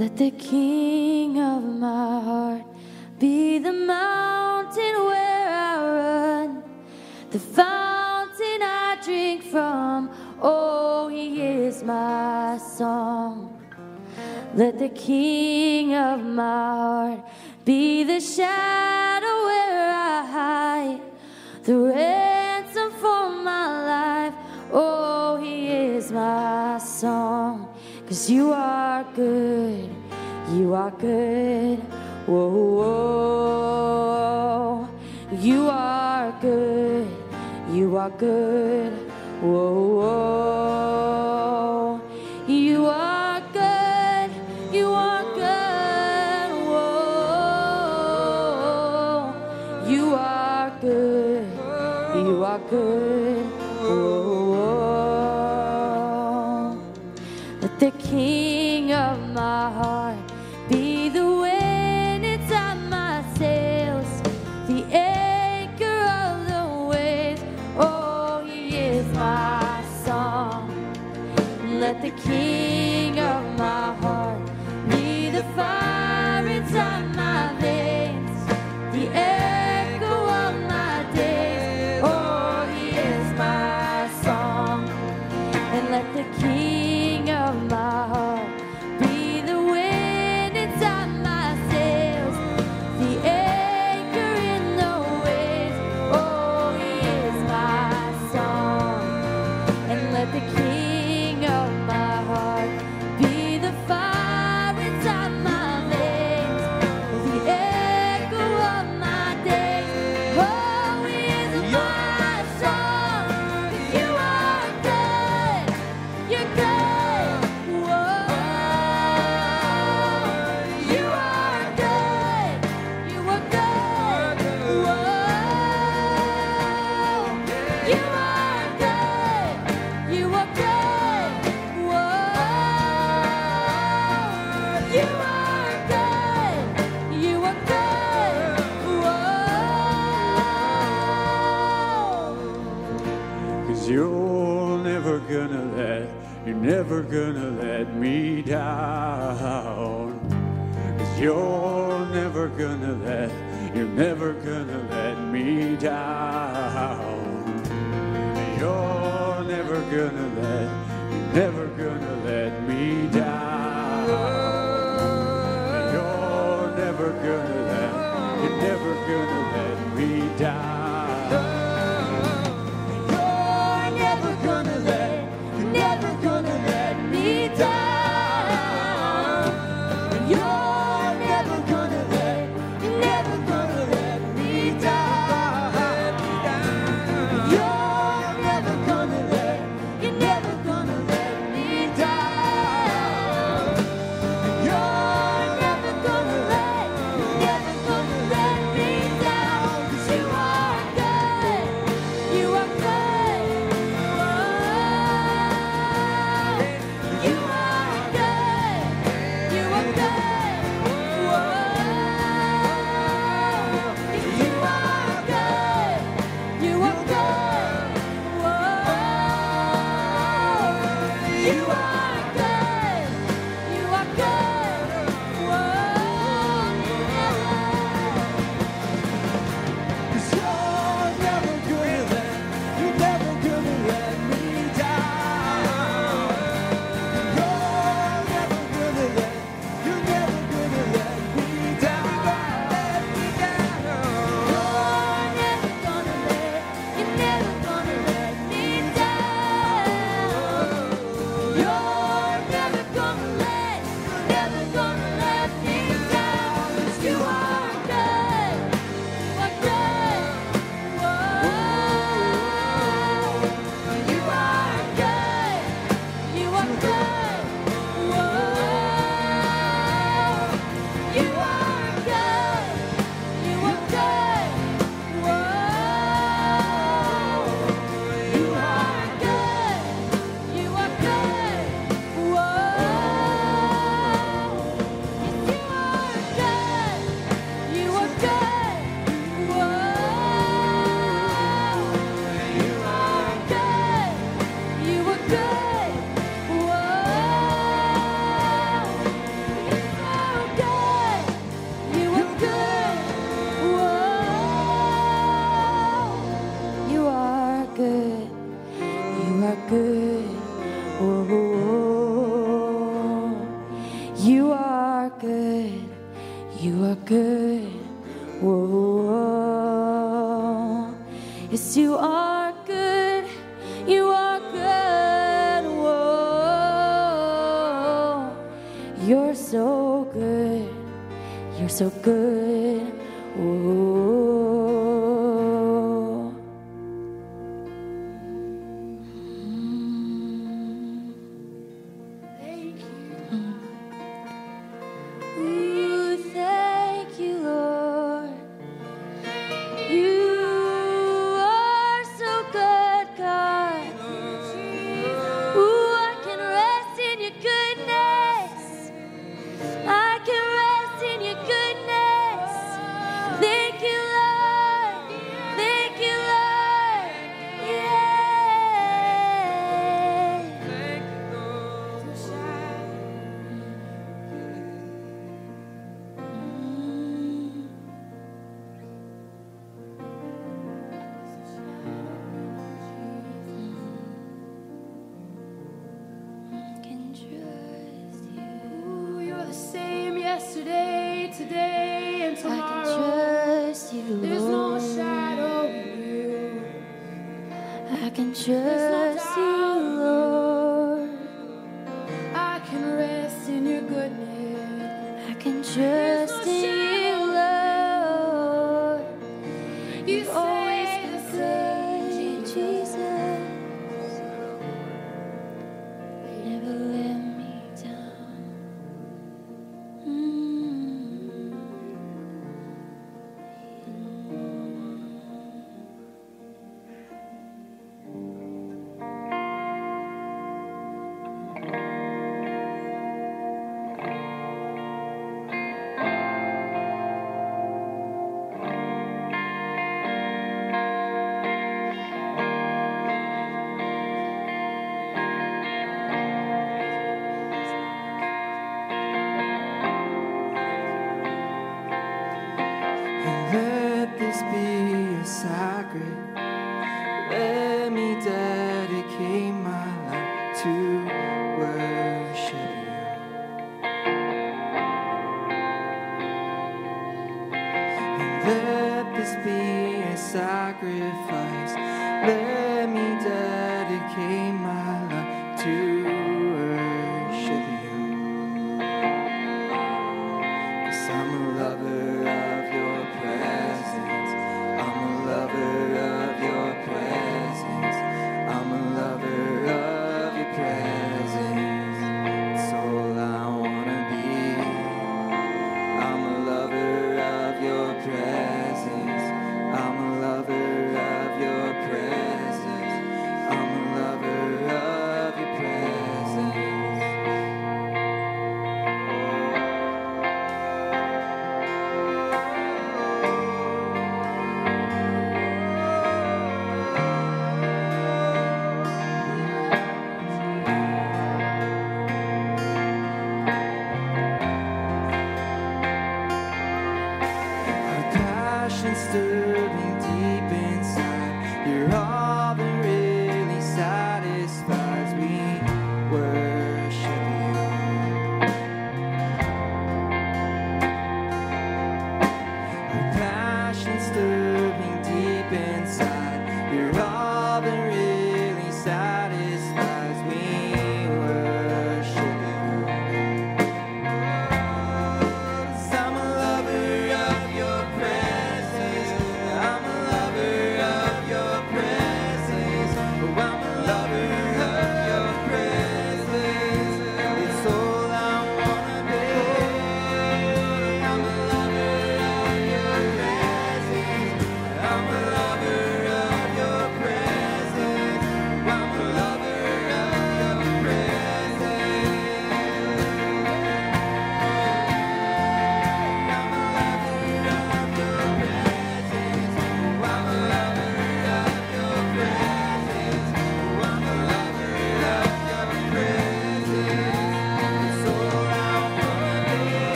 Let the king of my heart be the mountain where I run, the fountain I drink from. Oh, he is my song. Let the king good. Whoa, whoa. You are good. You are good. fire, it's on my yesterday, today, and tomorrow. You, There's no shadow in you. I can trust no you, Lord. I can rest in your goodness. I can trust.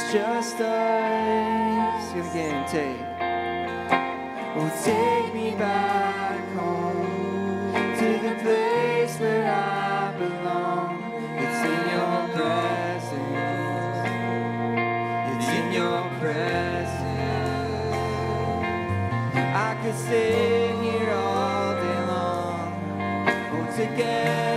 it's just us. Here again, take. Oh, take me back home to the place where I belong. It's in your presence. It's in your presence. I could sit here all day long. Oh, together.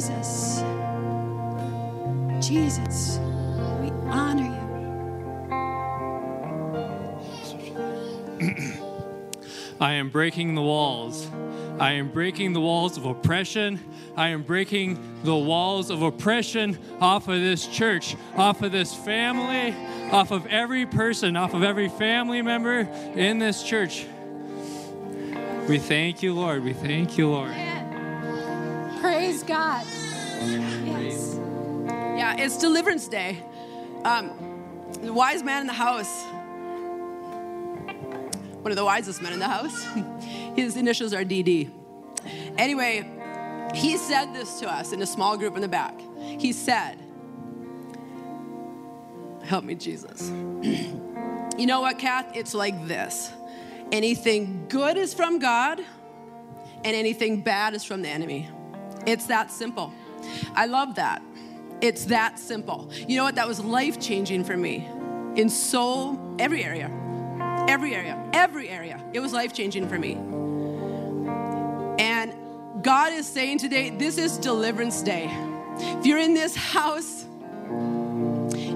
Jesus. Jesus. We honor you. I am breaking the walls. I am breaking the walls of oppression. I am breaking the walls of oppression off of this church, off of this family, off of every person, off of every family member in this church. We thank you, Lord. We thank you, Lord. God. Yes. Yeah, it's Deliverance Day. Um, the wise man in the house, one of the wisest men in the house, his initials are DD. Anyway, he said this to us in a small group in the back. He said, Help me, Jesus. you know what, Kath? It's like this anything good is from God, and anything bad is from the enemy. It's that simple. I love that. It's that simple. You know what? That was life changing for me in so every area. Every area. Every area. It was life changing for me. And God is saying today, this is deliverance day. If you're in this house,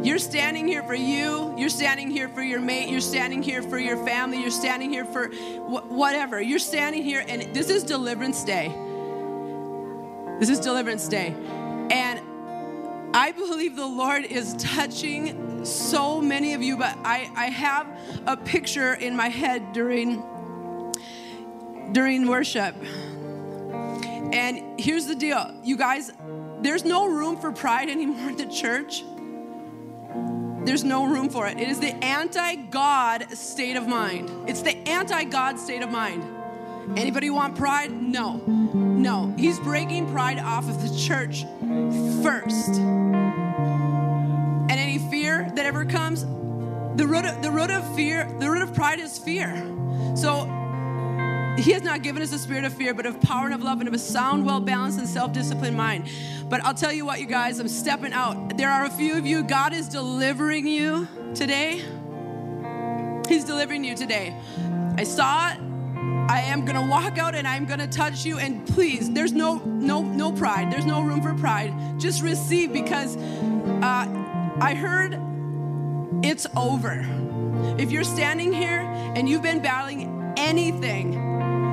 you're standing here for you. You're standing here for your mate. You're standing here for your family. You're standing here for wh- whatever. You're standing here, and this is Deliverance Day. This is Deliverance Day. And I believe the Lord is touching so many of you, but I, I have a picture in my head during, during worship. And here's the deal you guys, there's no room for pride anymore in the church. There's no room for it. It is the anti God state of mind. It's the anti God state of mind. Anybody want pride? No. No. He's breaking pride off of the church first. And any fear that ever comes, the root of, the root of fear, the root of pride is fear. So he has not given us a spirit of fear, but of power and of love and of a sound, well balanced, and self disciplined mind. But I'll tell you what, you guys, I'm stepping out. There are a few of you, God is delivering you today. He's delivering you today. I saw it. I am gonna walk out and I'm gonna touch you. And please, there's no no no pride. There's no room for pride. Just receive because uh, I heard it's over. If you're standing here and you've been battling anything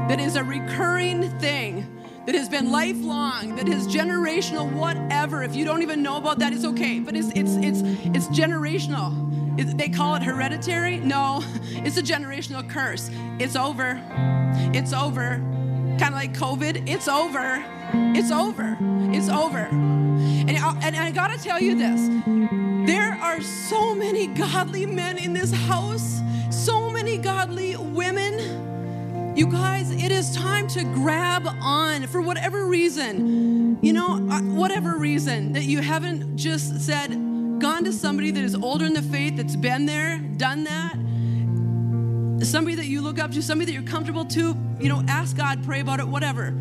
that is a recurring thing, that has been lifelong, that is generational, whatever. If you don't even know about that, it's okay. But it's it's it's it's generational. It- they call it hereditary. No, it's a generational curse. It's over. It's over. Kind of like COVID. It's over. It's over. It's over. And I, and I gotta tell you this. There are so many godly men in this house, so many godly women You guys, it is time to grab on for whatever reason, you know, uh, whatever reason that you haven't just said, gone to somebody that is older in the faith, that's been there, done that, somebody that you look up to, somebody that you're comfortable to, you know, ask God, pray about it, whatever.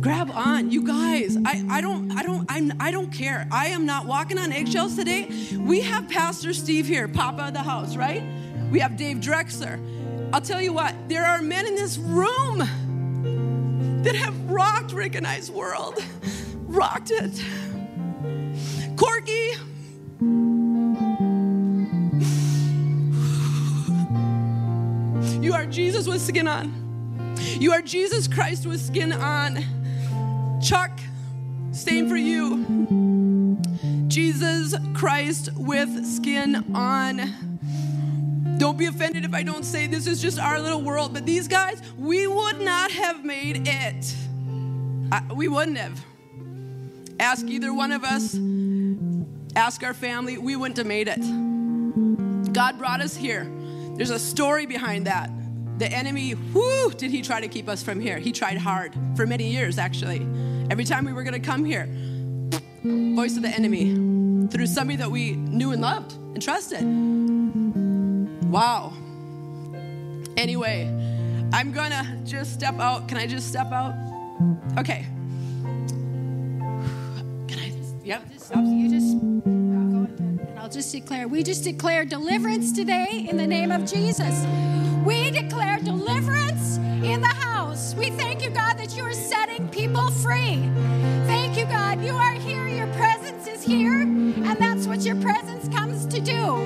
Grab on, you guys. I, I don't I don't I'm, I don't care. I am not walking on eggshells today. We have Pastor Steve here, Papa of the house, right? We have Dave Drexler. I'll tell you what. There are men in this room that have rocked Rick and I's world, rocked it. Corky, You are Jesus with skin on. You are Jesus Christ with skin on. Chuck, same for you. Jesus Christ with skin on. Don't be offended if I don't say this is just our little world, but these guys, we would not have made it. I, we wouldn't have. Ask either one of us, ask our family, we wouldn't have made it. God brought us here. There's a story behind that. The enemy, whoo, did he try to keep us from here? He tried hard for many years, actually. Every time we were going to come here, voice of the enemy through somebody that we knew and loved and trusted. Wow. Anyway, I'm to just step out. Can I just step out? Okay. Yep. You just, and I'll just declare, we just declare deliverance today in the name of Jesus. We declare deliverance in the house. We thank you, God, that you are setting people free. Thank you, God. You are here. Your presence is here. And that's what your presence comes to do.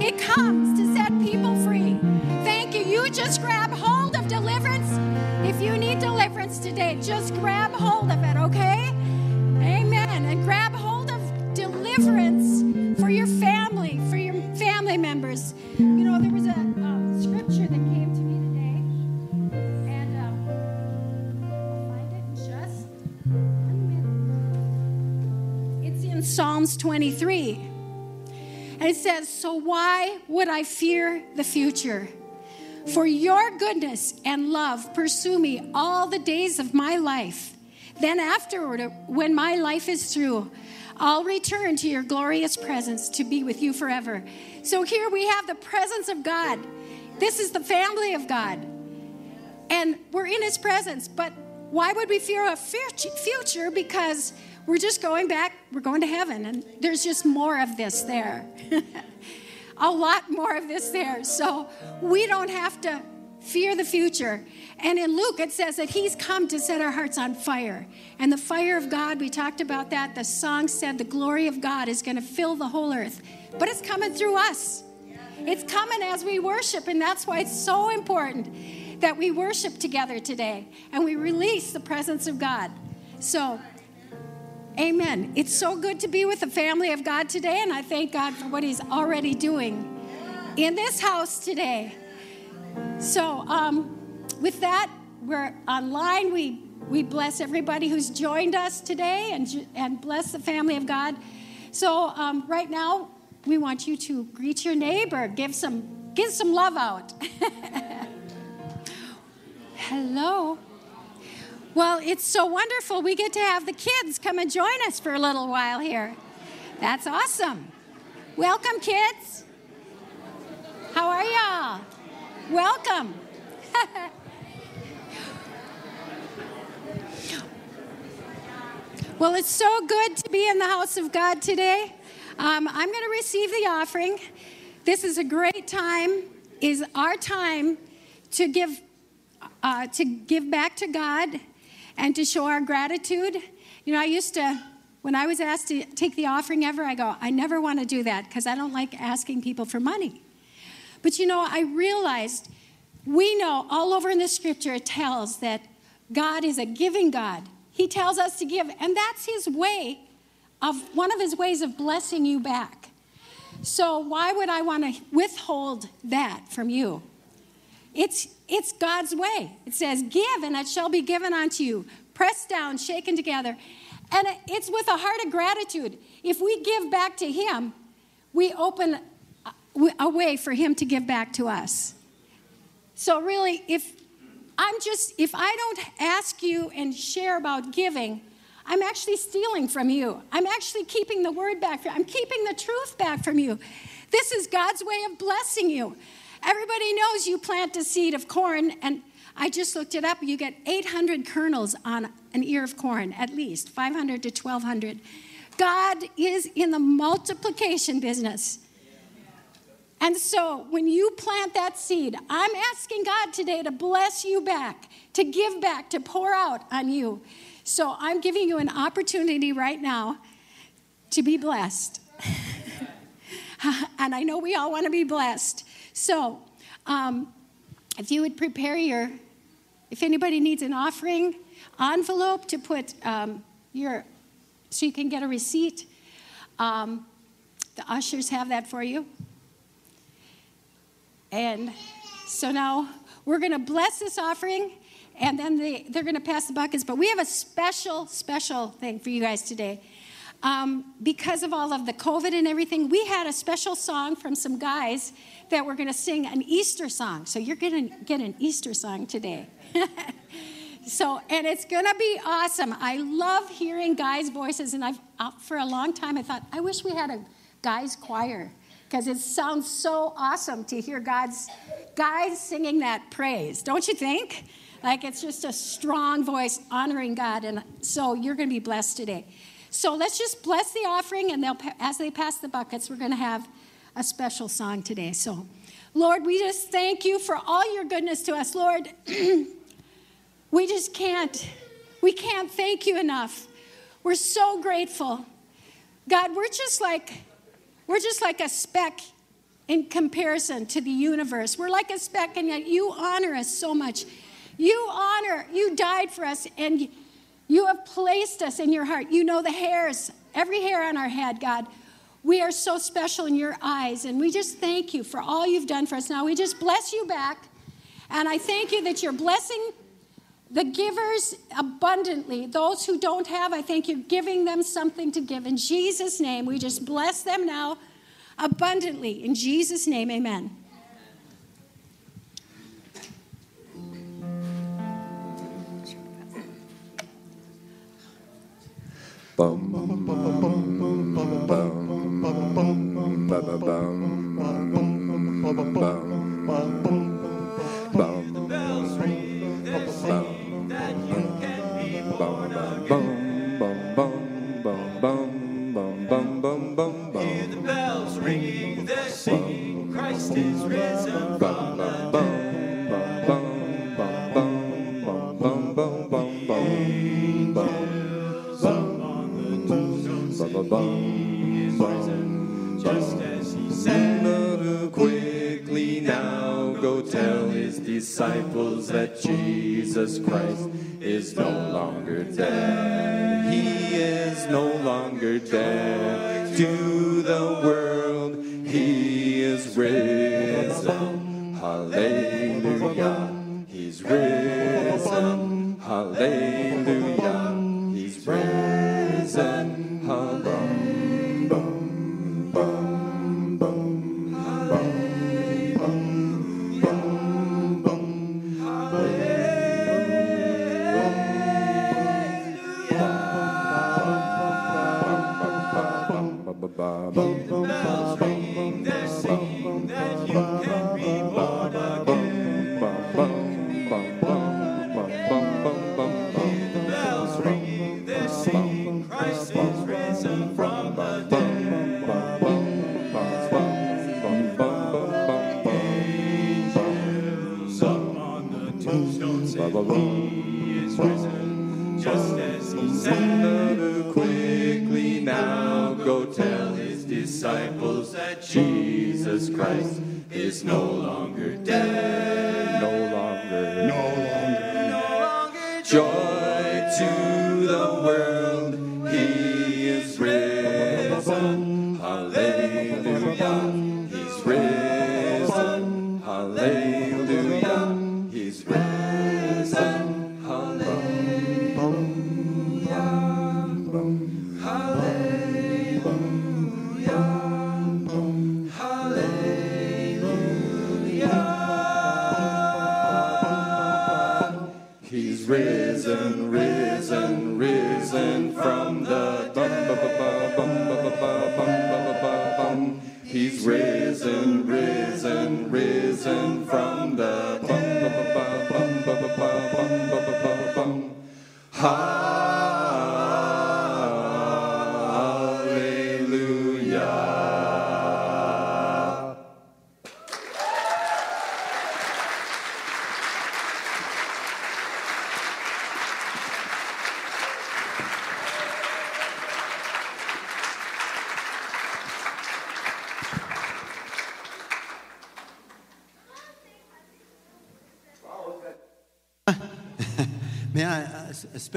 It comes to set people free. Thank you. You just grab hold of deliverance. If you need deliverance today, just grab hold of it, okay? Amen. And grab deliverance for your family, for your family members. You know, there was a uh, scripture that came to me today, and um, I'll find it in just minute. It's in Psalms 23. And it says, So why would I fear the future? For your goodness and love pursue me all the days of my life. Then, afterward, when my life is through, I'll return to your glorious presence to be with you forever. So, here we have the presence of God. This is the family of God. And we're in his presence. But why would we fear a future? Because we're just going back, we're going to heaven, and there's just more of this there. a lot more of this there. So we don't have to fear the future. And in Luke, it says that he's come to set our hearts on fire. And the fire of God, we talked about that. The song said the glory of God is going to fill the whole earth. But it's coming through us. It's coming as we worship. And that's why it's so important that we worship together today and we release the presence of God. So, Amen. It's so good to be with the family of God today, and I thank God for what He's already doing in this house today. So, um, with that, we're online. We we bless everybody who's joined us today, and and bless the family of God. So, um, right now, we want you to greet your neighbor, give some give some love out. Hello. Well, it's so wonderful. We get to have the kids come and join us for a little while here. That's awesome. Welcome, kids. How are y'all? Welcome. well, it's so good to be in the house of God today. Um, I'm going to receive the offering. This is a great time. Is our time to give uh, to give back to God and to show our gratitude. You know, I used to, when I was asked to take the offering ever, I go, I never want to do that because I don't like asking people for money. But you know, I realized we know all over in the scripture it tells that God is a giving God. He tells us to give, and that's His way of one of His ways of blessing you back. So, why would I want to withhold that from you? It's, it's God's way. It says, Give, and it shall be given unto you. Pressed down, shaken together. And it's with a heart of gratitude. If we give back to Him, we open a way for Him to give back to us. So, really, if I'm just, if I don't ask you and share about giving, I'm actually stealing from you. I'm actually keeping the word back from you. I'm keeping the truth back from you. This is God's way of blessing you. Everybody knows you plant a seed of corn, and I just looked it up. You get 800 kernels on an ear of corn, at least 500 to 1200. God is in the multiplication business. And so when you plant that seed, I'm asking God today to bless you back, to give back, to pour out on you. So I'm giving you an opportunity right now to be blessed. and I know we all want to be blessed. So um, if you would prepare your, if anybody needs an offering envelope to put um, your, so you can get a receipt, um, the ushers have that for you. And so now we're going to bless this offering and then they, they're going to pass the buckets. But we have a special, special thing for you guys today. Um, because of all of the COVID and everything, we had a special song from some guys that were going to sing an Easter song. So you're going to get an Easter song today. so, and it's going to be awesome. I love hearing guys' voices, and I've uh, for a long time I thought I wish we had a guys' choir because it sounds so awesome to hear God's guys singing that praise, don't you think? Like it's just a strong voice honoring God, and so you're going to be blessed today. So let's just bless the offering, and they'll as they pass the buckets, we're going to have a special song today. So, Lord, we just thank you for all your goodness to us, Lord. we just can't, we can't thank you enough. We're so grateful. God, we're just like we're just like a speck in comparison to the universe. We're like a speck, and yet you honor us so much. You honor, you died for us, and you have placed us in your heart. You know the hairs, every hair on our head, God. We are so special in your eyes, and we just thank you for all you've done for us. Now, we just bless you back, and I thank you that you're blessing the givers abundantly. Those who don't have, I think you're giving them something to give. In Jesus' name, we just bless them now abundantly. In Jesus' name, amen. He is risen, just as he said. Quickly now go tell his disciples that Jesus Christ is no longer dead. He is no longer dead. To the world he is risen. Hallelujah. He's risen. Hallelujah. Jesus Christ is no longer dead. He's risen, risen, risen from the dead. He's risen.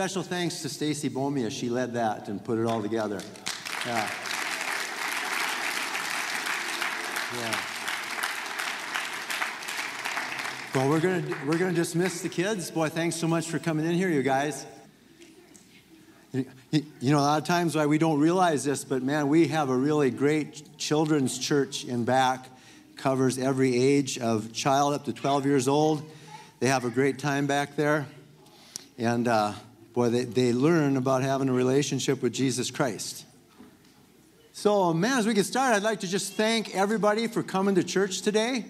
Special thanks to Stacy Bomia. She led that and put it all together. Yeah. Yeah. Well, we're gonna we're gonna dismiss the kids. Boy, thanks so much for coming in here, you guys. You, you know, a lot of times why we don't realize this, but man, we have a really great children's church in back. Covers every age of child up to 12 years old. They have a great time back there. And uh, boy, they, they learn about having a relationship with Jesus Christ. So, man, as we get started, I'd like to just thank everybody for coming to church today.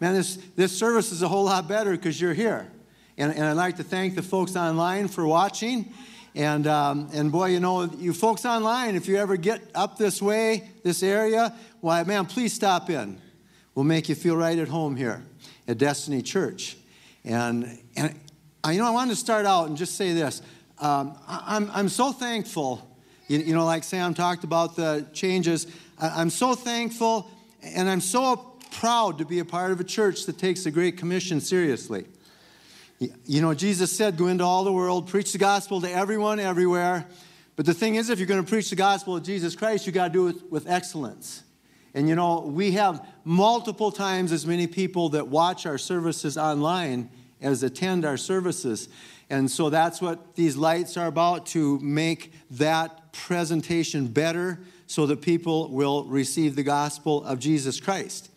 Man, this, this service is a whole lot better because you're here. And, and I'd like to thank the folks online for watching. And, um, and boy, you know, you folks online, if you ever get up this way, this area, why, man, please stop in. We'll make you feel right at home here at Destiny Church. And, and I, you know, I wanted to start out and just say this. Um, I, I'm, I'm so thankful, you, you know, like Sam talked about the changes. I, I'm so thankful and I'm so proud to be a part of a church that takes the Great Commission seriously. You know, Jesus said, Go into all the world, preach the gospel to everyone, everywhere. But the thing is, if you're going to preach the gospel of Jesus Christ, you got to do it with excellence. And you know, we have multiple times as many people that watch our services online as attend our services. And so that's what these lights are about to make that presentation better so that people will receive the gospel of Jesus Christ.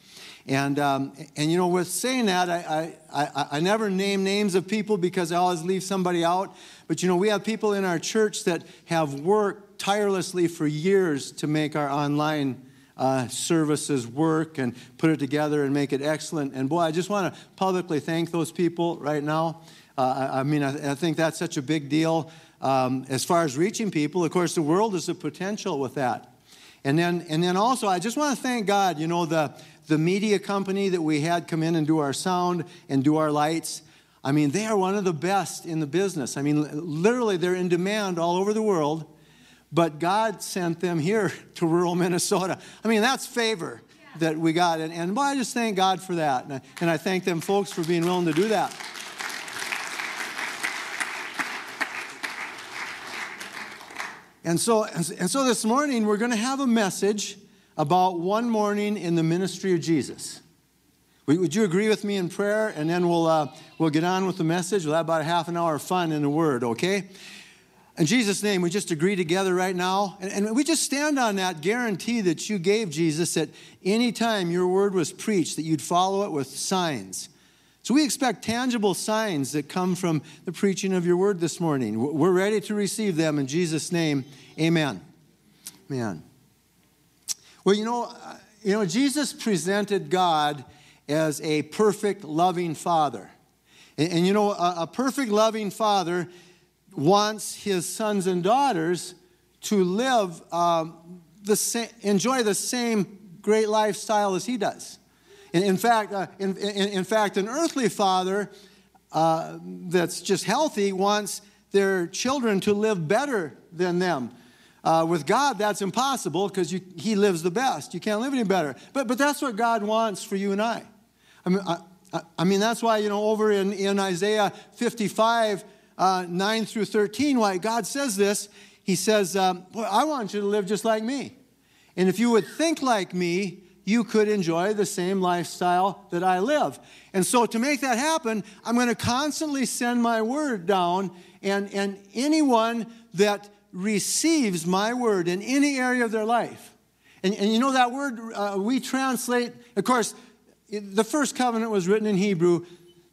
And, um, and you know, with saying that, I, I, I, never name names of people because I always leave somebody out. But you know, we have people in our church that have worked tirelessly for years to make our online uh, services work and put it together and make it excellent. And boy, I just want to publicly thank those people right now. Uh, I, I mean, I, I think that's such a big deal um, as far as reaching people. Of course, the world is a potential with that. And then, and then also, I just want to thank God, you know, the, the media company that we had come in and do our sound and do our lights. I mean, they are one of the best in the business. I mean, literally, they're in demand all over the world. But God sent them here to rural Minnesota. I mean, that's favor that we got. And, and boy, I just thank God for that. And I, and I thank them folks for being willing to do that. And so, and so this morning, we're going to have a message about one morning in the ministry of Jesus. Would you agree with me in prayer? And then we'll, uh, we'll get on with the message. We'll have about a half an hour of fun in the Word, okay? In Jesus' name, we just agree together right now. And, and we just stand on that guarantee that you gave Jesus that anytime your word was preached, that you'd follow it with signs. So we expect tangible signs that come from the preaching of your word this morning. We're ready to receive them in Jesus' name. Amen. Amen. Well, you know, uh, you know, Jesus presented God as a perfect, loving Father. And, and you know, a, a perfect, loving Father wants his sons and daughters to live, um, the sa- enjoy the same great lifestyle as he does. In, in fact, uh, in, in, in fact, an earthly father uh, that's just healthy wants their children to live better than them. Uh, with God, that's impossible because He lives the best. You can't live any better. But, but that's what God wants for you and I. I mean, I, I- mean that's why, you know, over in, in Isaiah 55, uh, 9 through 13, why God says this, He says, um, I want you to live just like me. And if you would think like me, you could enjoy the same lifestyle that I live. And so, to make that happen, I'm going to constantly send my word down, and, and anyone that receives my word in any area of their life, and, and you know that word uh, we translate, of course, the first covenant was written in Hebrew.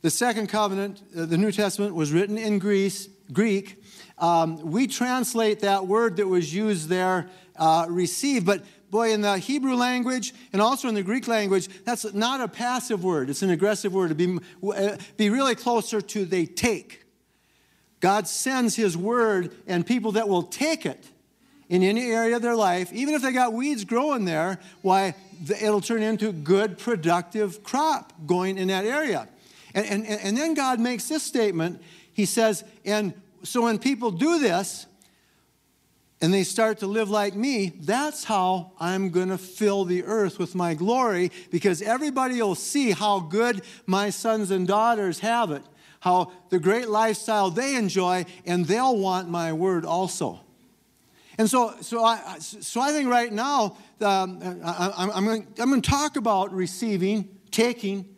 The second covenant, uh, the New Testament, was written in Greece, Greek, um, we translate that word that was used there, uh, receive. But boy, in the Hebrew language and also in the Greek language, that's not a passive word, it's an aggressive word. to be, be really closer to they take. God sends His word, and people that will take it in any area of their life, even if they got weeds growing there, why it'll turn into good, productive crop going in that area. And, and, and then God makes this statement. He says, and so when people do this and they start to live like me, that's how I'm going to fill the earth with my glory because everybody will see how good my sons and daughters have it, how the great lifestyle they enjoy, and they'll want my word also. And so, so, I, so I think right now, um, I, am I'm going to talk about receiving, taking.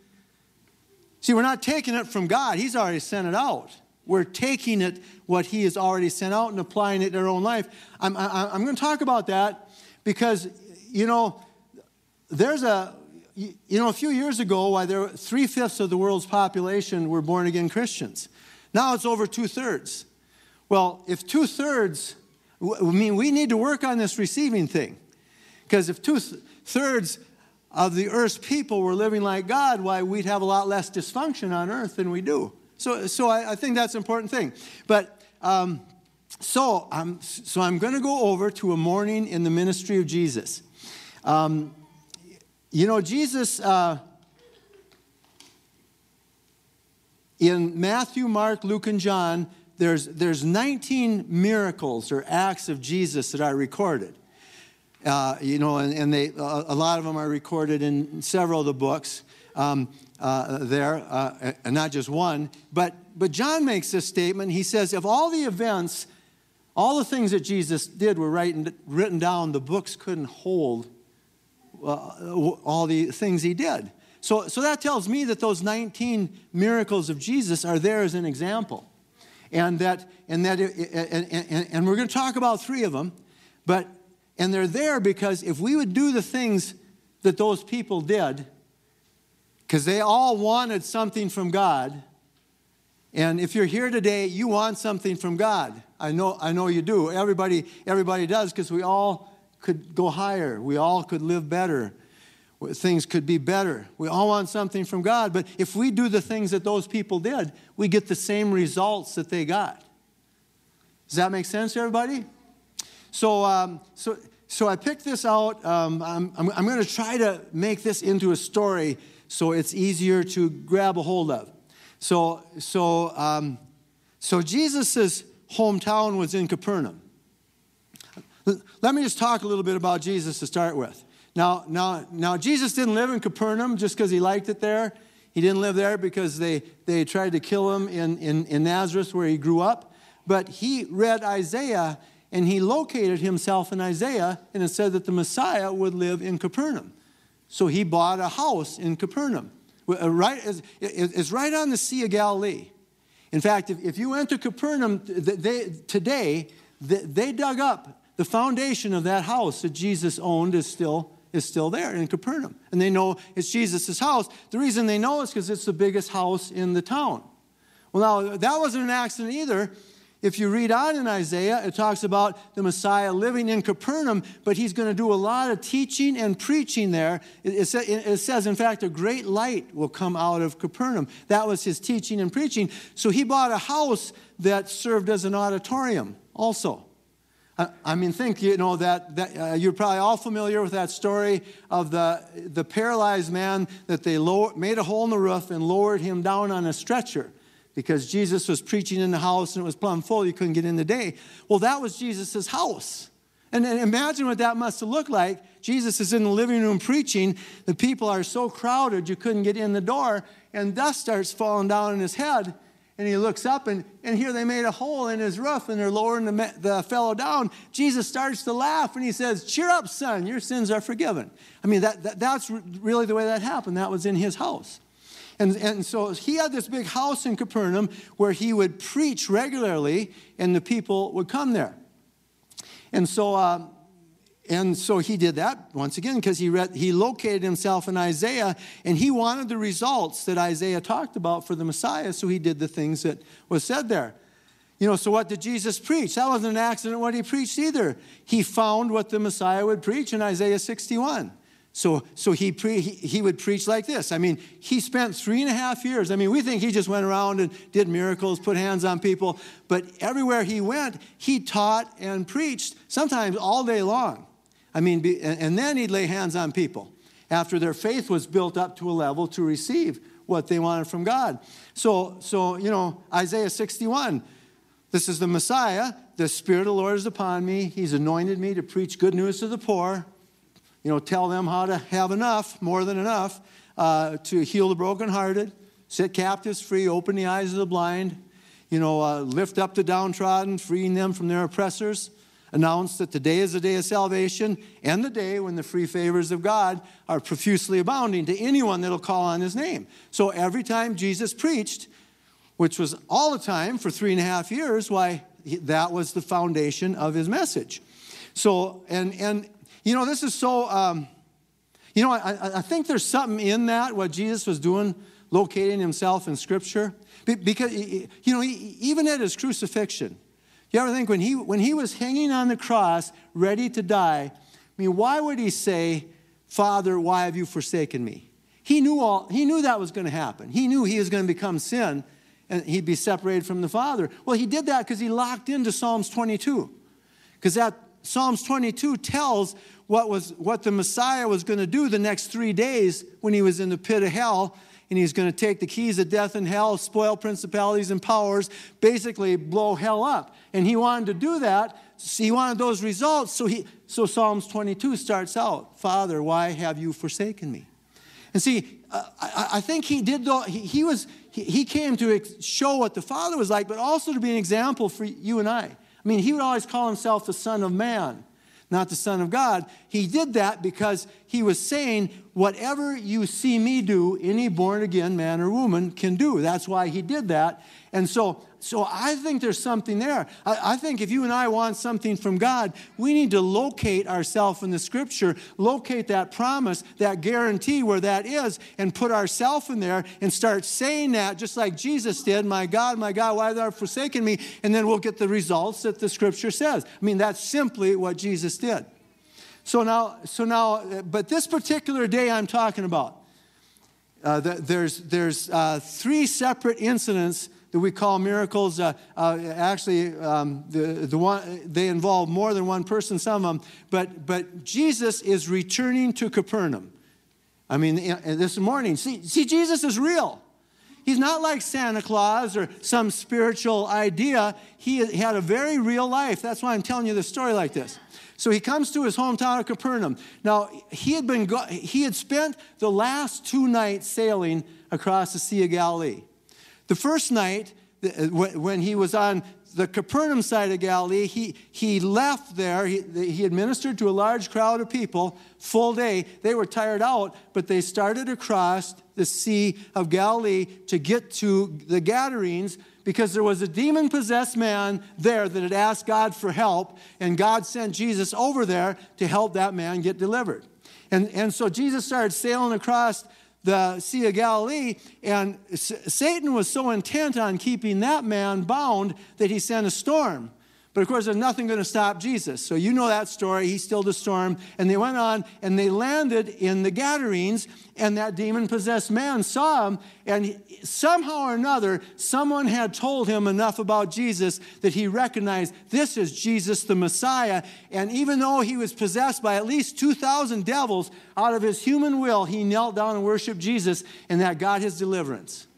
See, we're not taking it from God, He's already sent it out. We're taking it, what He has already sent out, and applying it in our own life. I'm, I, I'm going to talk about that because, you know, there's a, you know, a few years ago, why there three fifths of the world's population were born again Christians. Now it's over two thirds. Well, if two thirds I mean, we need to work on this receiving thing. Because if two thirds of the earth's people were living like God, why we'd have a lot less dysfunction on earth than we do. So, so I, I think that's an important thing. But um, so, I'm, so I'm going to go over to a morning in the ministry of Jesus. Um, you know, Jesus, uh, in Matthew, Mark, Luke, and John, there's, there's 19 miracles or acts of Jesus that are recorded. Uh, you know, and, and they, a lot of them are recorded in several of the books um, uh, there, uh, and not just one. But, but John makes this statement. He says, if all the events, all the things that Jesus did were written, written down, the books couldn't hold uh, all the things he did. So, so that tells me that those 19 miracles of Jesus are there as an example and that and that and, and, and we're going to talk about three of them but and they're there because if we would do the things that those people did because they all wanted something from god and if you're here today you want something from god i know i know you do everybody everybody does because we all could go higher we all could live better things could be better. We all want something from God, but if we do the things that those people did, we get the same results that they got. Does that make sense, everybody? So, um, so, so I picked this out. Um, I'm, I'm, I'm going to try to make this into a story so it's easier to grab a hold of. So, so, um, so Jesus' hometown was in Capernaum. Let me just talk a little bit about Jesus to start with. Now, now, now Jesus didn't live in Capernaum just because he liked it there. He didn't live there because they, they tried to kill him in, in, in Nazareth where he grew up. But he read Isaiah and he located himself in Isaiah and it said that the Messiah would live in Capernaum. So he bought a house in Capernaum. Uh, right, it's right on the Sea of Galilee. In fact, if, you enter Capernaum today, they dug up the foundation of that house that Jesus owned is still is still there in Capernaum. And they know it's Jesus' house. The reason they know is because it's the biggest house in the town. Well, now, that wasn't an accident either. If you read on in Isaiah, it talks about the Messiah living in Capernaum, but he's going to do a lot of teaching and preaching there. It, says, in fact, a great light will come out of Capernaum. That was his teaching and preaching. So he bought a house that served as an auditorium also. I mean, think, you know, that, that uh, you're probably all familiar with that story of the, the paralyzed man that they lower, made a hole in the roof and lowered him down on a stretcher because Jesus was preaching in the house and it was plumb full. You couldn't get in the day. Well, that was Jesus' house. And, and imagine what that must have looked like. Jesus is in the living room preaching. The people are so crowded you couldn't get in the door, and dust starts falling down on his head and he looks up, and, and here they made a hole in his roof, and they're lowering the, the fellow down. Jesus starts to laugh, and he says, Cheer up, son, your sins are forgiven. I mean, that, that, that's really the way that happened. That was in his house. And, and so he had this big house in Capernaum where he would preach regularly, and the people would come there. And so, uh, and so he did that once again because he, read, he located himself in Isaiah and he wanted the results that Isaiah talked about for the Messiah, so he did the things that was said there. You know, so what did Jesus preach? That wasn't an accident what he preached either. He found what the Messiah would preach in Isaiah 61. So, so he, pre, he, he would preach like this. I mean, he spent three and a half years. I mean, we think he just went around and did miracles, put hands on people, but everywhere he went, he taught and preached, sometimes all day long. I mean, be, and and then he'd lay hands on people after their faith was built up to a level to receive what they wanted from God. So, so you know, Isaiah 61, this is the Messiah. The Spirit of the Lord is upon me. He's anointed me to preach good news to the poor, you know, tell them how to have enough, more than enough, uh, to heal the brokenhearted, set captives free, open the eyes of the blind, you know, uh, lift up the downtrodden, freeing them from their oppressors. Announce that today is the day of salvation and the day when the free favors of God are profusely abounding to anyone that'll call on his name. So every time Jesus preached, which was all the time for three and a half years, why, that was the foundation of his message. So, and, and you know, this is so, um, you know, I, I think there's something in that, what Jesus was doing, locating himself in Scripture. Because, you know, even at his crucifixion, you ever think when he, when he was hanging on the cross, ready to die, I mean, why would he say, Father, why have you forsaken me? He knew, all, he knew that was going to happen. He knew he was going to become sin and he'd be separated from the Father. Well, he did that because he locked into Psalms 22. Because that Psalms 22 tells what, was, what the Messiah was going to do the next three days when he was in the pit of hell. And he's going to take the keys of death and hell, spoil principalities and powers, basically blow hell up. And he wanted to do that. So he wanted those results. So, he, so Psalms 22 starts out Father, why have you forsaken me? And see, uh, I, I think he did, though, he, he was, he, he came to show what the Father was like, but also to be an example for you and I. I mean, he would always call himself the Son of Man, not the Son of God. He did that because he was saying, whatever you see me do, any born again man or woman can do. That's why he did that. And so, so I think there's something there. I, I think if you and I want something from God, we need to locate ourselves in the scripture, locate that promise, that guarantee where that is, and put ourselves in there and start saying that just like Jesus did, My God, my God, why have thou forsaken me? And then we'll get the results that the scripture says. I mean, that's simply what Jesus did. So now, so now, but this particular day I'm talking about, uh, there's, there's uh, three separate incidents that we call miracles. Uh, uh, actually, um, the, the one, they involve more than one person, some of them. But, but Jesus is returning to Capernaum. I mean, uh, this morning. See, see, Jesus is real. He's not like Santa Claus or some spiritual idea. He had a very real life. That's why I'm telling you the story like this. So he comes to his hometown of Capernaum. Now, he had, been go- he had spent the last two nights sailing across the Sea of Galilee. The first night, uh, when he was on the Capernaum side of Galilee, he, he left there. He, he had ministered to a large crowd of people, full day. They were tired out, but they started across the Sea of Galilee to get to the Gadarenes because there was a demon possessed man there that had asked God for help, and God sent Jesus over there to help that man get delivered. And, and so Jesus started sailing across the Sea of Galilee, and Satan was so intent on keeping that man bound that he sent a storm. But of course, there's nothing going to stop Jesus. So you know that story. He stilled the storm. And they went on and they landed in the Gadarenes, and that demon possessed man saw him. And somehow or another, someone had told him enough about Jesus that he recognized this is Jesus the Messiah. And even though he was possessed by at least 2,000 devils, out of his human will, he knelt down and worshiped Jesus, and that got his deliverance.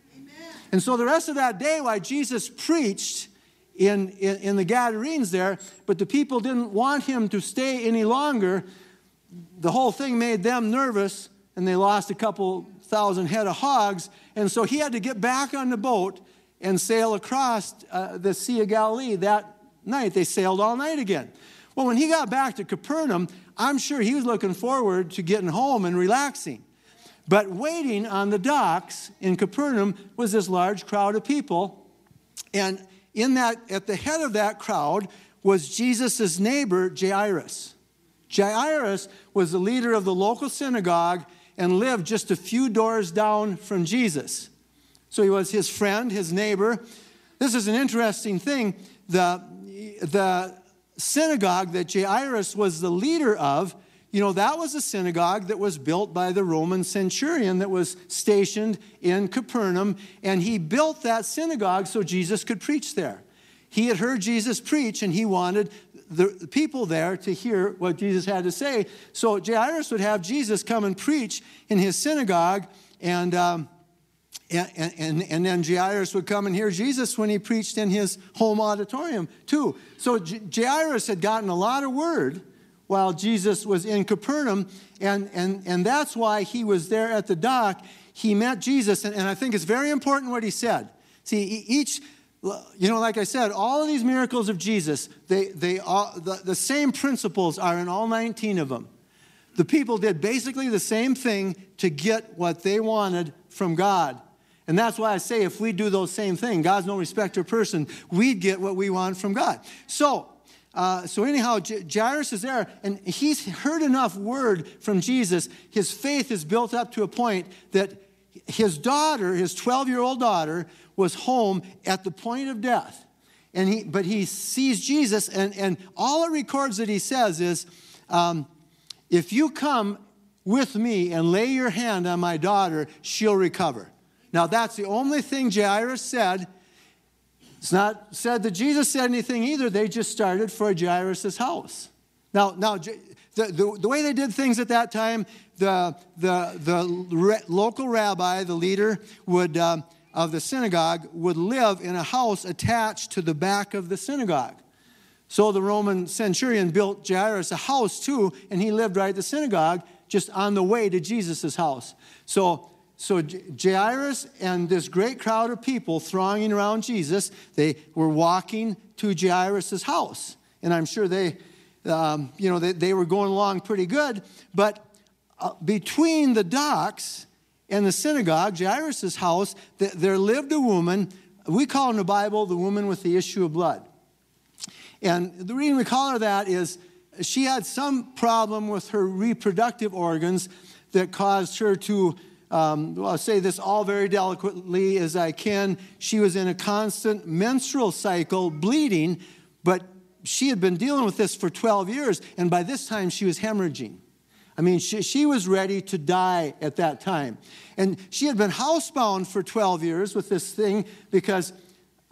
And so the rest of that day, while Jesus preached in, in, in the Gadarenes there, but the people didn't want him to stay any longer, the whole thing made them nervous, and they lost a couple thousand head of hogs. And so he had to get back on the boat and sail across uh, the Sea of Galilee that night. They sailed all night again. Well, when he got back to Capernaum, I'm sure he was looking forward to getting home and relaxing. But waiting on the docks in Capernaum was this large crowd of people. And in that, at the head of that crowd was Jesus' neighbor, Jairus. Jairus was the leader of the local synagogue and lived just a few doors down from Jesus. So he was his friend, his neighbor. this is an interesting thing. The, the synagogue that Jairus was the leader of, you know, that was a synagogue that was built by the Roman centurion that was stationed in Capernaum, and he built that synagogue so Jesus could preach there. He had heard Jesus preach, and he wanted the people there to hear what Jesus had to say. So Jairus would have Jesus come and preach in his synagogue, and um, and, and, and then Jairus would come and hear Jesus when he preached in his home auditorium, too. So Jairus had gotten a lot of word while Jesus was in Capernaum, and, and, and that's why he was there at the dock. He met Jesus, and, and I think it's very important what he said. See, each, you know, like I said, all of these miracles of Jesus, they, they all, the, the same principles are in all 19 of them. The people did basically the same thing to get what they wanted from God. And that's why I say if we do those same things, God's no respecter of person, we'd get what we want from God. So, uh, so anyhow, Jairus is there, and he's heard enough word from Jesus. His faith is built up to a point that his daughter, his 12 year old daughter, was home at the point of death. And he, but he sees Jesus, and, and all it records that he says is, um, If you come with me and lay your hand on my daughter, she'll recover. Now, that's the only thing Jairus said. It's not said that Jesus said anything either. They just started for Jairus' house. Now, now the, the, the way they did things at that time, the, the, the re, local rabbi, the leader would, um, of the synagogue, would live in a house attached to the back of the synagogue. So the Roman centurion built Jairus a house too, and he lived right at the synagogue, just on the way to Jesus' house. So so Jairus and this great crowd of people thronging around Jesus, they were walking to Jairus' house. And I'm sure they, um, you know, they, they were going along pretty good. But uh, between the docks and the synagogue, Jairus' house, th- there lived a woman. We call in the Bible the woman with the issue of blood. And the reason we call her that is she had some problem with her reproductive organs that caused her to um, I'll say this all very delicately as I can. She was in a constant menstrual cycle, bleeding, but she had been dealing with this for 12 years, and by this time she was hemorrhaging. I mean, she, she was ready to die at that time. And she had been housebound for 12 years with this thing because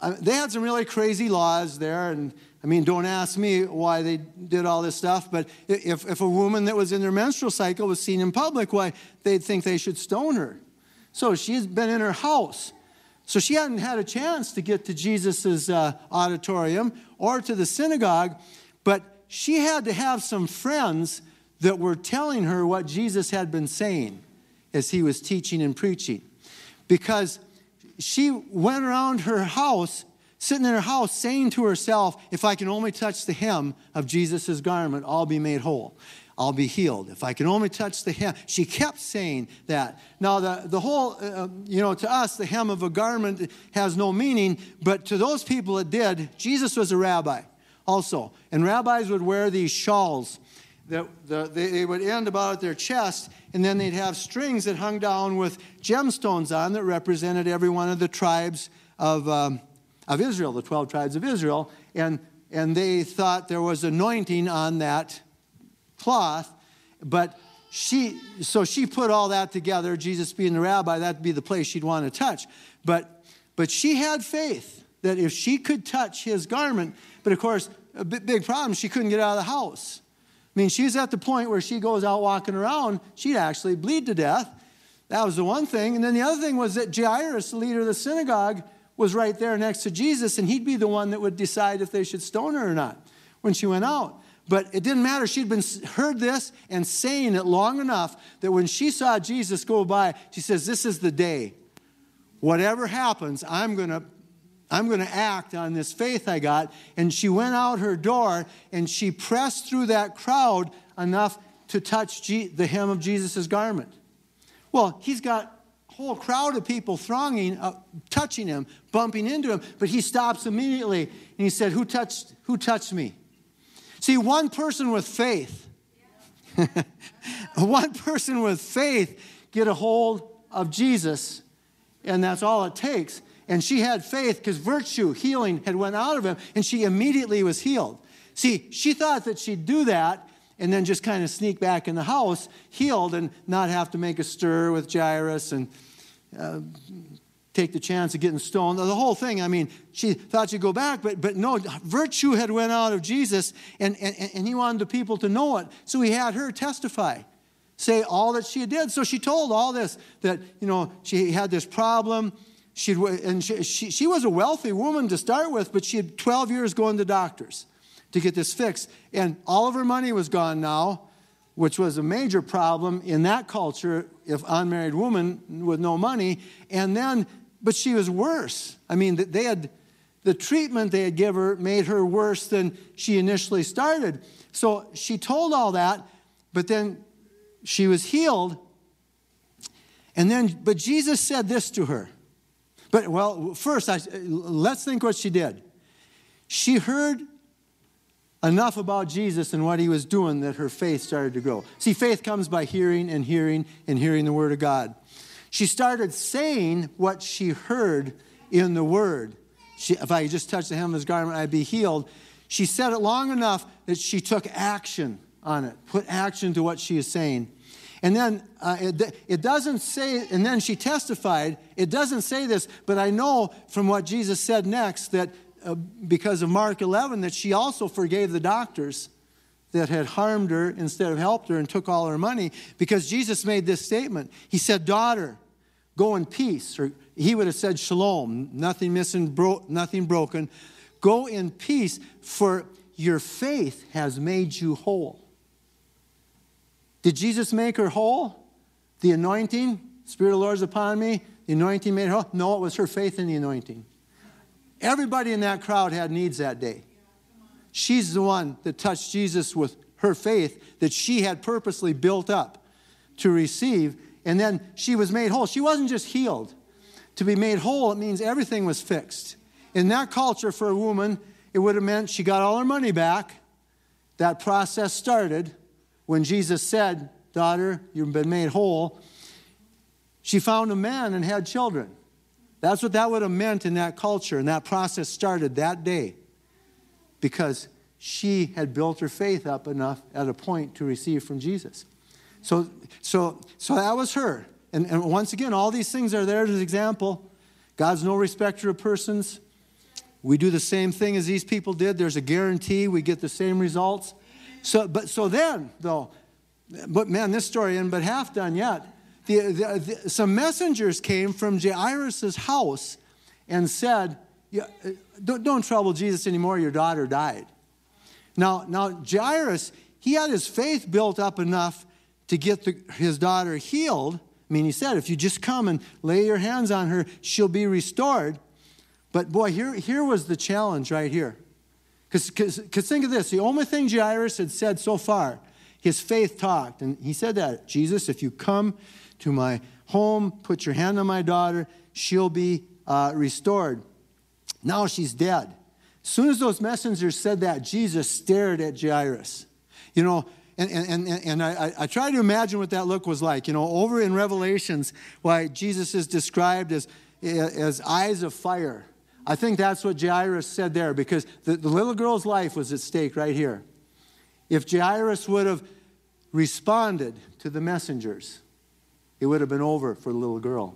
uh, they had some really crazy laws there, and I mean, don't ask me why they did all this stuff, but if, if a woman that was in their menstrual cycle was seen in public, why, they'd think they should stone her. So she's been in her house. So she hadn't had a chance to get to Jesus' uh, auditorium or to the synagogue, but she had to have some friends that were telling her what Jesus had been saying as he was teaching and preaching. Because she went around her house sitting in her house saying to herself, If I can only touch the hem of Jesus' garment, I'll be made whole. I'll be healed. If I can only touch the hem. She kept saying that. Now, the, the whole, uh, you know, to us, the hem of a garment has no meaning, but to those people it did. Jesus was a rabbi also. And rabbis would wear these shawls that the, they, they would end about at their chest, and then they'd have strings that hung down with gemstones on that represented every one of the tribes of, um, of Israel, the 12 tribes of Israel, and, and they thought there was anointing on that cloth, but she, so she put all that together, Jesus being the rabbi, that'd be the place she'd want to touch. But, but she had faith that if she could touch his garment, but of course, a big problem, she couldn't get out of the house. I mean, she's at the point where she goes out walking around, she'd actually bleed to death. That was the one thing. And then the other thing was that Jairus, the leader of the synagogue, was right there next to Jesus, and he'd be the one that would decide if they should stone her or not when she went out. But it didn't matter. She'd been heard this and saying it long enough that when she saw Jesus go by, she says, This is the day. Whatever happens, I'm going to I'm going to act on this faith I got. And she went out her door and she pressed through that crowd enough to touch the hem of Jesus' garment. Well, he's got whole crowd of people thronging, uh, touching him, bumping into him, but he stops immediately and he said, Who touched, who touched me? See, one person with faith, one person with faith get a hold of Jesus, and that's all it takes. And she had faith because virtue, healing had went out of him, and she immediately was healed. See, she thought that she'd do that and then just kind of sneak back in the house, healed, and not have to make a stir with Jairus and take the chance of getting stoned. The whole thing, I mean, she thought she'd go back, but, but no, virtue had went out of Jesus, and, and, and he wanted the people to know it. So he had her testify, say all that she did. So she told all this, that, you know, she had this problem. She'd, and she, she, she was a wealthy woman to start with, but she had 12 years going to doctors to get this fixed. And all of her money was gone now, which was a major problem in that culture if unmarried woman with no money. And then but she was worse. I mean, they had the treatment they had given her made her worse than she initially started. So she told all that, but then she was healed. And then, but Jesus said this to her. But well, first, I, let's think what she did. She heard enough about Jesus and what he was doing that her faith started to grow. See, faith comes by hearing and hearing and hearing the word of God. She started saying what she heard in the word. She, if I just touch the hem of his garment, I'd be healed. She said it long enough that she took action on it, put action to what she is saying. And then uh, it, it doesn't say, and then she testified, it doesn't say this, but I know from what Jesus said next that uh, because of Mark 11, that she also forgave the doctors that had harmed her instead of helped her and took all her money because Jesus made this statement. He said, Daughter, go in peace. Or he would have said, Shalom, nothing missing, bro- nothing broken. Go in peace, for your faith has made you whole. Did Jesus make her whole? The anointing, Spirit of the Lord is upon me. The anointing made her whole? No, it was her faith in the anointing. Everybody in that crowd had needs that day. She's the one that touched Jesus with her faith that she had purposely built up to receive. And then she was made whole. She wasn't just healed. To be made whole, it means everything was fixed. In that culture, for a woman, it would have meant she got all her money back. That process started when Jesus said, Daughter, you've been made whole. She found a man and had children. That's what that would have meant in that culture, and that process started that day because she had built her faith up enough at a point to receive from Jesus. So, so, so that was her. And, and once again, all these things are there as an example. God's no respecter of persons. We do the same thing as these people did. There's a guarantee we get the same results. So, but so then, though, but man, this story isn't but half done yet. The, the, the, some messengers came from Jairus' house and said, yeah, uh, don't, don't trouble Jesus anymore. Your daughter died. Now, now Jairus, he had his faith built up enough to get the, his daughter healed. I mean, he said, if you just come and lay your hands on her, she'll be restored. But boy, here, here was the challenge right here. Because think of this the only thing Jairus had said so far, his faith talked. And he said that Jesus, if you come to my home, put your hand on my daughter, she'll be uh, restored. Now she's dead. As soon as those messengers said that, Jesus stared at Jairus. You know, and, and, and, and I, I try to imagine what that look was like. You know, over in Revelations, why Jesus is described as, as eyes of fire. I think that's what Jairus said there because the, the little girl's life was at stake right here. If Jairus would have responded to the messengers, it would have been over for the little girl.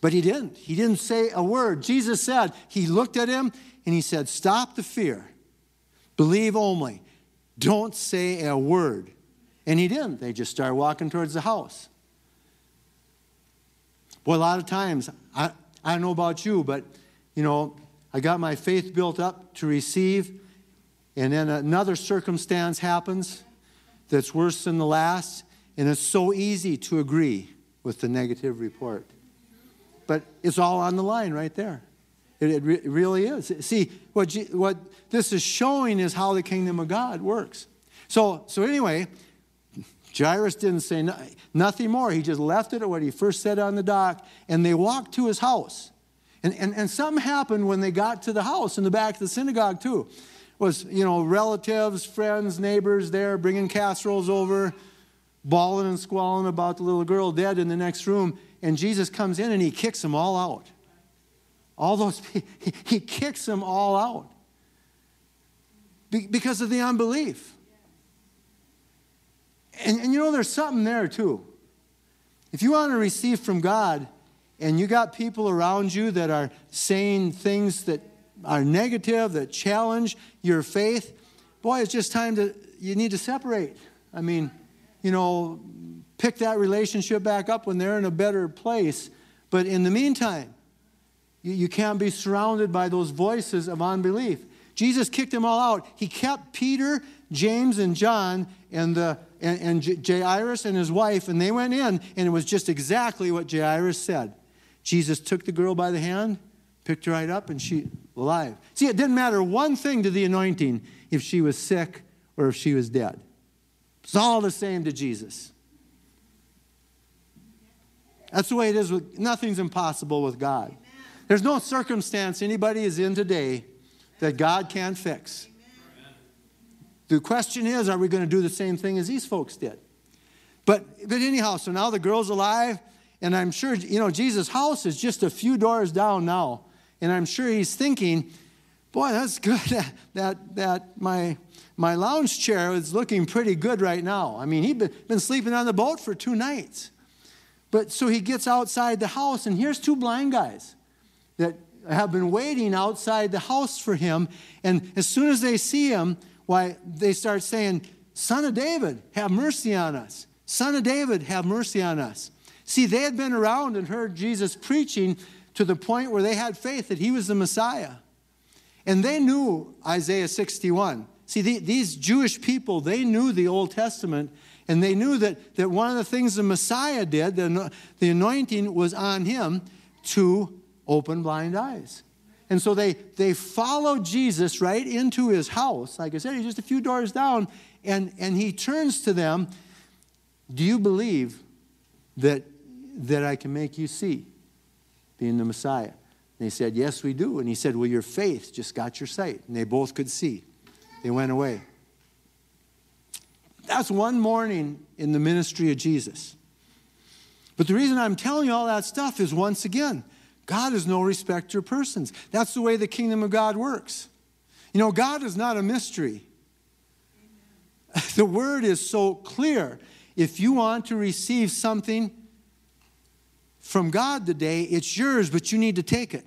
But he didn't. He didn't say a word. Jesus said, He looked at him and he said, Stop the fear. Believe only. Don't say a word. And he didn't. They just started walking towards the house. Boy, a lot of times, I, I don't know about you, but, you know, I got my faith built up to receive, and then another circumstance happens that's worse than the last, and it's so easy to agree with the negative report. But it's all on the line right there. It, it, re- it really is. See, what, G- what this is showing is how the kingdom of God works. So, so anyway, Jairus didn't say no, nothing more. He just left it at what he first said on the dock, and they walked to his house. And, and, and something happened when they got to the house in the back of the synagogue, too. Was, you know, relatives, friends, neighbors there bringing casseroles over, bawling and squalling about the little girl dead in the next room. And Jesus comes in and he kicks them all out. All those he, he kicks them all out because of the unbelief. And, and you know, there's something there too. If you want to receive from God and you got people around you that are saying things that are negative, that challenge your faith, boy, it's just time to, you need to separate. I mean, you know, pick that relationship back up when they're in a better place. But in the meantime, you, you can't be surrounded by those voices of unbelief. Jesus kicked them all out. He kept Peter, James, and John and, the, and, and Jairus and his wife, and they went in, and it was just exactly what Jairus said. Jesus took the girl by the hand, picked her right up, and she alive. See, it didn't matter one thing to the anointing if she was sick or if she was dead. It's all the same to Jesus. That's the way it is with nothing's impossible with God. There's no circumstance anybody is in today that God can't fix. The question is, are we going to do the same thing as these folks did? But, but anyhow, so now the girl's alive, and I'm sure, you know, Jesus' house is just a few doors down now. And I'm sure he's thinking, boy, that's good that, that, my, my lounge chair is looking pretty good right now. I mean, he'd been, been sleeping on the boat for two nights. But so he gets outside the house, and here's two blind guys that have been waiting outside the house for him. And as soon as they see him, why, they start saying, Son of David, have mercy on us. Son of David, have mercy on us. See, they had been around and heard Jesus preaching to the point where they had faith that he was the Messiah. And they knew Isaiah 61. See, the, these Jewish people, they knew the Old Testament, and they knew that, that one of the things the Messiah did, the, the anointing was on him to open blind eyes. And so they, they followed Jesus right into his house. Like I said, he's just a few doors down, and, and he turns to them Do you believe that, that I can make you see, being the Messiah? And they said, Yes, we do. And he said, Well, your faith just got your sight. And they both could see. They went away. That's one morning in the ministry of Jesus. But the reason I'm telling you all that stuff is once again, God is no respecter of persons. That's the way the kingdom of God works. You know, God is not a mystery. The word is so clear. If you want to receive something from God today, it's yours, but you need to take it.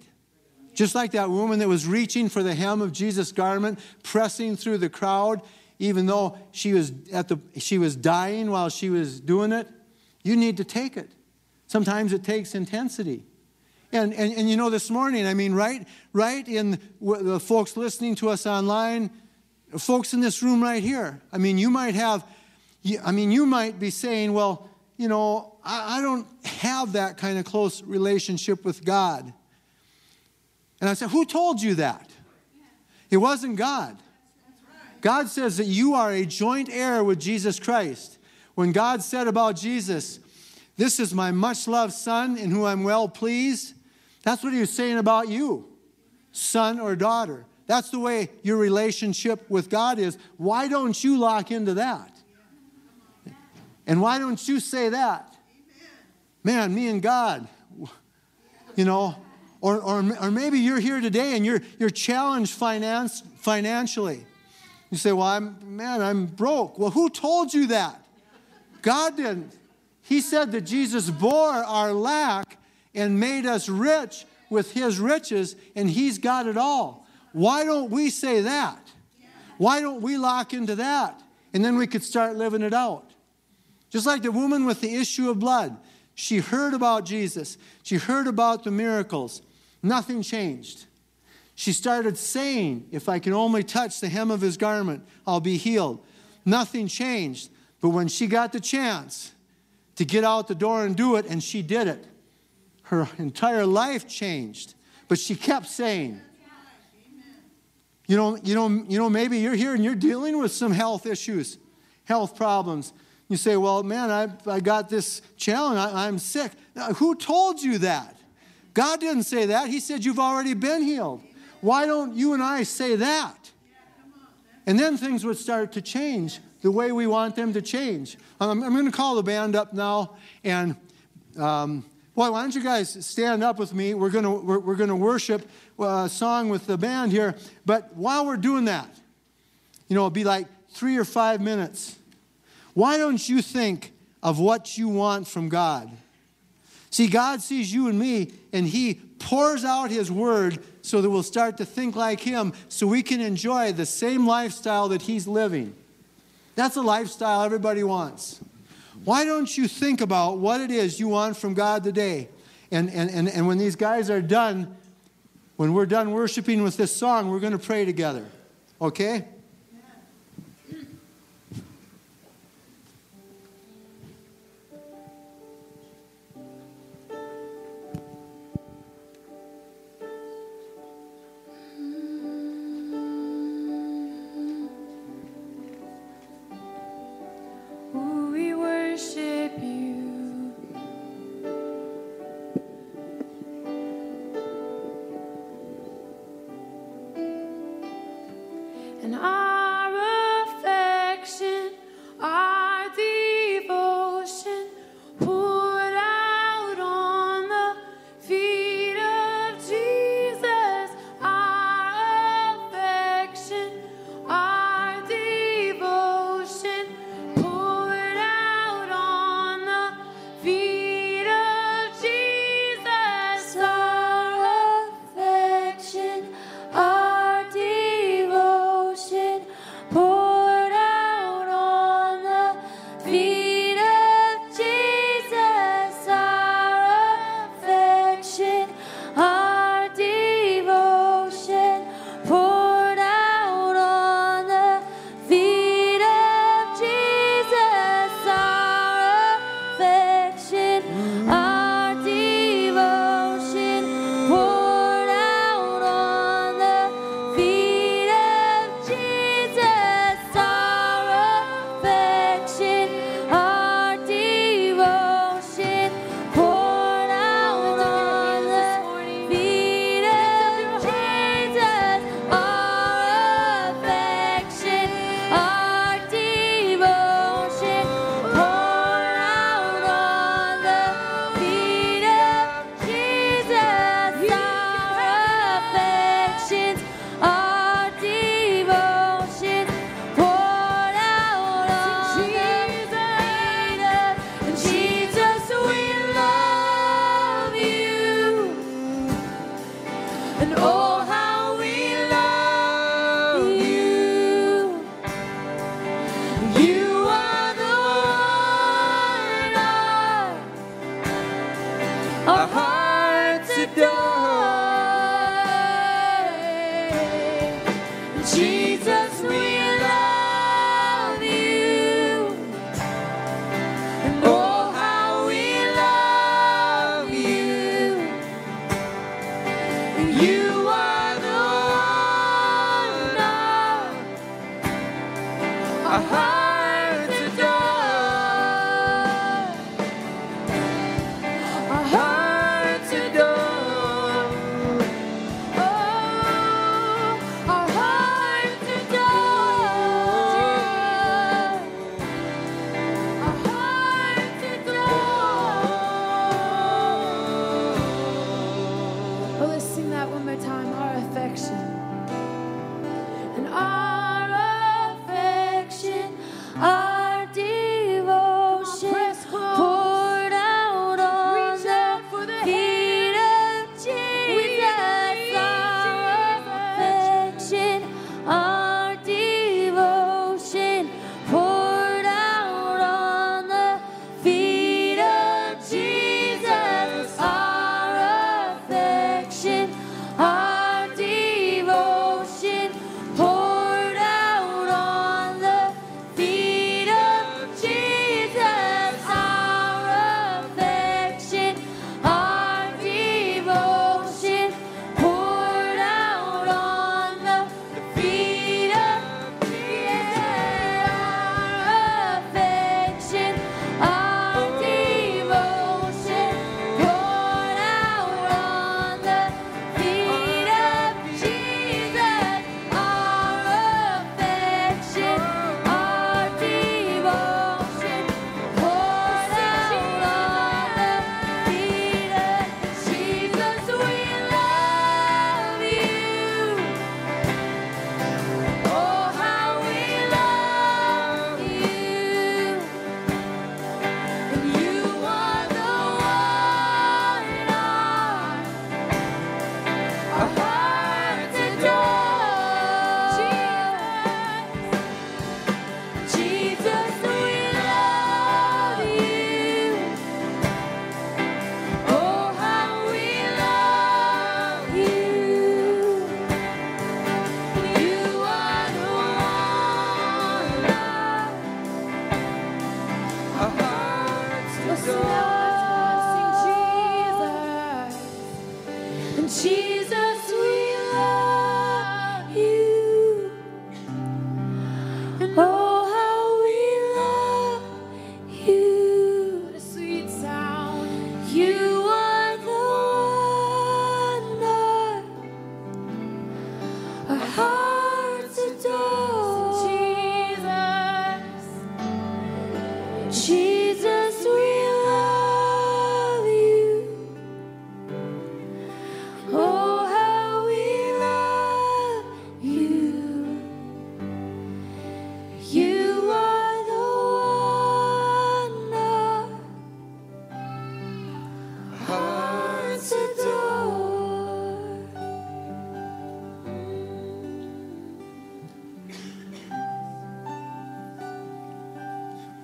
Just like that woman that was reaching for the hem of Jesus' garment, pressing through the crowd, even though she was, at the, she was dying while she was doing it, you need to take it. Sometimes it takes intensity. And, and, and you know, this morning, I mean, right, right in the folks listening to us online, folks in this room right here, I mean, you might have, I mean, you might be saying, well, you know, I, I don't have that kind of close relationship with God. And I said, who told you that? It wasn't God. God says that you are a joint heir with Jesus Christ. When God said about Jesus, This is my much loved Son in whom I'm well pleased, that's what he was saying about you, son or daughter. That's the way your relationship with God is. Why don't you lock into that? And why don't you say that? Man, me and God, you know, or, or, or maybe you're here today and you're, you're challenged finance, financially. You say, Well, I'm, man, I'm broke. Well, who told you that? God didn't. He said that Jesus bore our lack and made us rich with his riches, and he's got it all. Why don't we say that? Why don't we lock into that? And then we could start living it out. Just like the woman with the issue of blood. She heard about Jesus, she heard about the miracles. Nothing changed. She started saying, If I can only touch the hem of his garment, I'll be healed. Nothing changed. But when she got the chance to get out the door and do it, and she did it, her entire life changed. But she kept saying, you know, you know, you know, maybe you're here and you're dealing with some health issues, health problems. You say, well, man, I, I got this challenge. I, I'm sick. Now, who told you that? God didn't say that. He said you've already been healed. Why don't you and I say that? And then things would start to change the way we want them to change. Um, I'm going to call the band up now, and um, Boy, why don't you guys stand up with me? We're gonna we're, we're gonna worship uh, a song with the band here. But while we're doing that, you know, it'll be like three or five minutes. Why don't you think of what you want from God? See, God sees you and me, and He pours out His word so that we'll start to think like Him, so we can enjoy the same lifestyle that He's living. That's a lifestyle everybody wants. Why don't you think about what it is you want from God today? And, and, and, and when these guys are done, when we're done worshiping with this song, we're going to pray together. Okay? Worship you.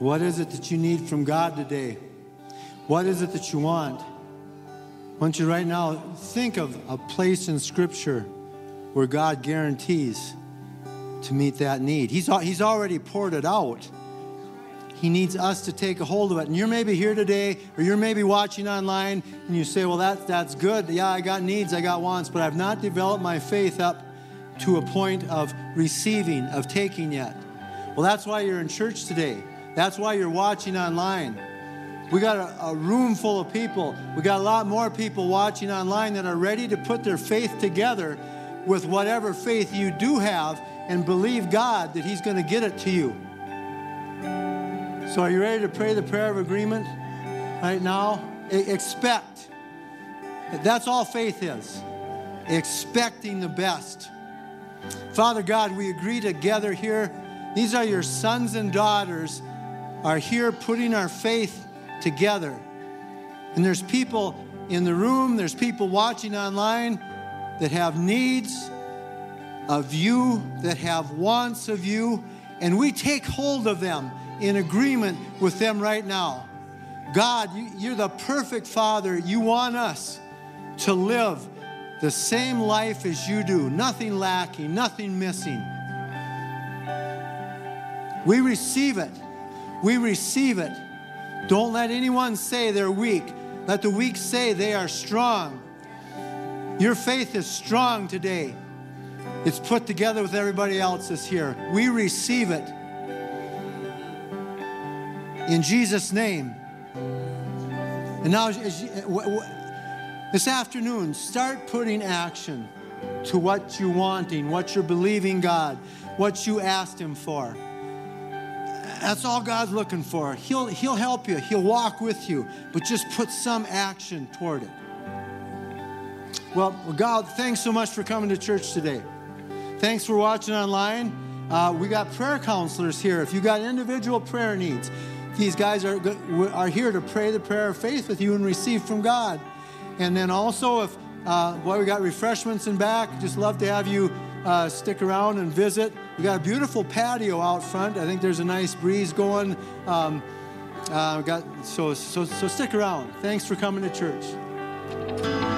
What is it that you need from God today? What is it that you want? I want you right now think of a place in Scripture where God guarantees to meet that need. He's, he's already poured it out. He needs us to take a hold of it. And you're maybe here today, or you're maybe watching online, and you say, Well, that, that's good. Yeah, I got needs, I got wants, but I've not developed my faith up to a point of receiving, of taking yet. Well, that's why you're in church today. That's why you're watching online. We got a, a room full of people. We got a lot more people watching online that are ready to put their faith together with whatever faith you do have and believe God that He's going to get it to you. So, are you ready to pray the prayer of agreement right now? Expect. That's all faith is expecting the best. Father God, we agree together here. These are your sons and daughters are here putting our faith together. And there's people in the room, there's people watching online that have needs of you, that have wants of you, and we take hold of them in agreement with them right now. God, you, you're the perfect Father. You want us to live the same life as you do, nothing lacking, nothing missing. We receive it. We receive it. Don't let anyone say they're weak. Let the weak say they are strong. Your faith is strong today. It's put together with everybody else's here. We receive it. In Jesus' name. And now, uh, w- this afternoon, start putting action to what you're wanting, what you're believing God, what you asked Him for. That's all God's looking for. He'll, he'll help you, He'll walk with you, but just put some action toward it. Well, God, thanks so much for coming to church today. Thanks for watching online. Uh, we got prayer counselors here. If you got individual prayer needs, these guys are, are here to pray the prayer of faith with you and receive from God. And then also, if uh, boy, we got refreshments in back. Just love to have you uh, stick around and visit. We got a beautiful patio out front. I think there's a nice breeze going. Um, uh, got so so so stick around. Thanks for coming to church.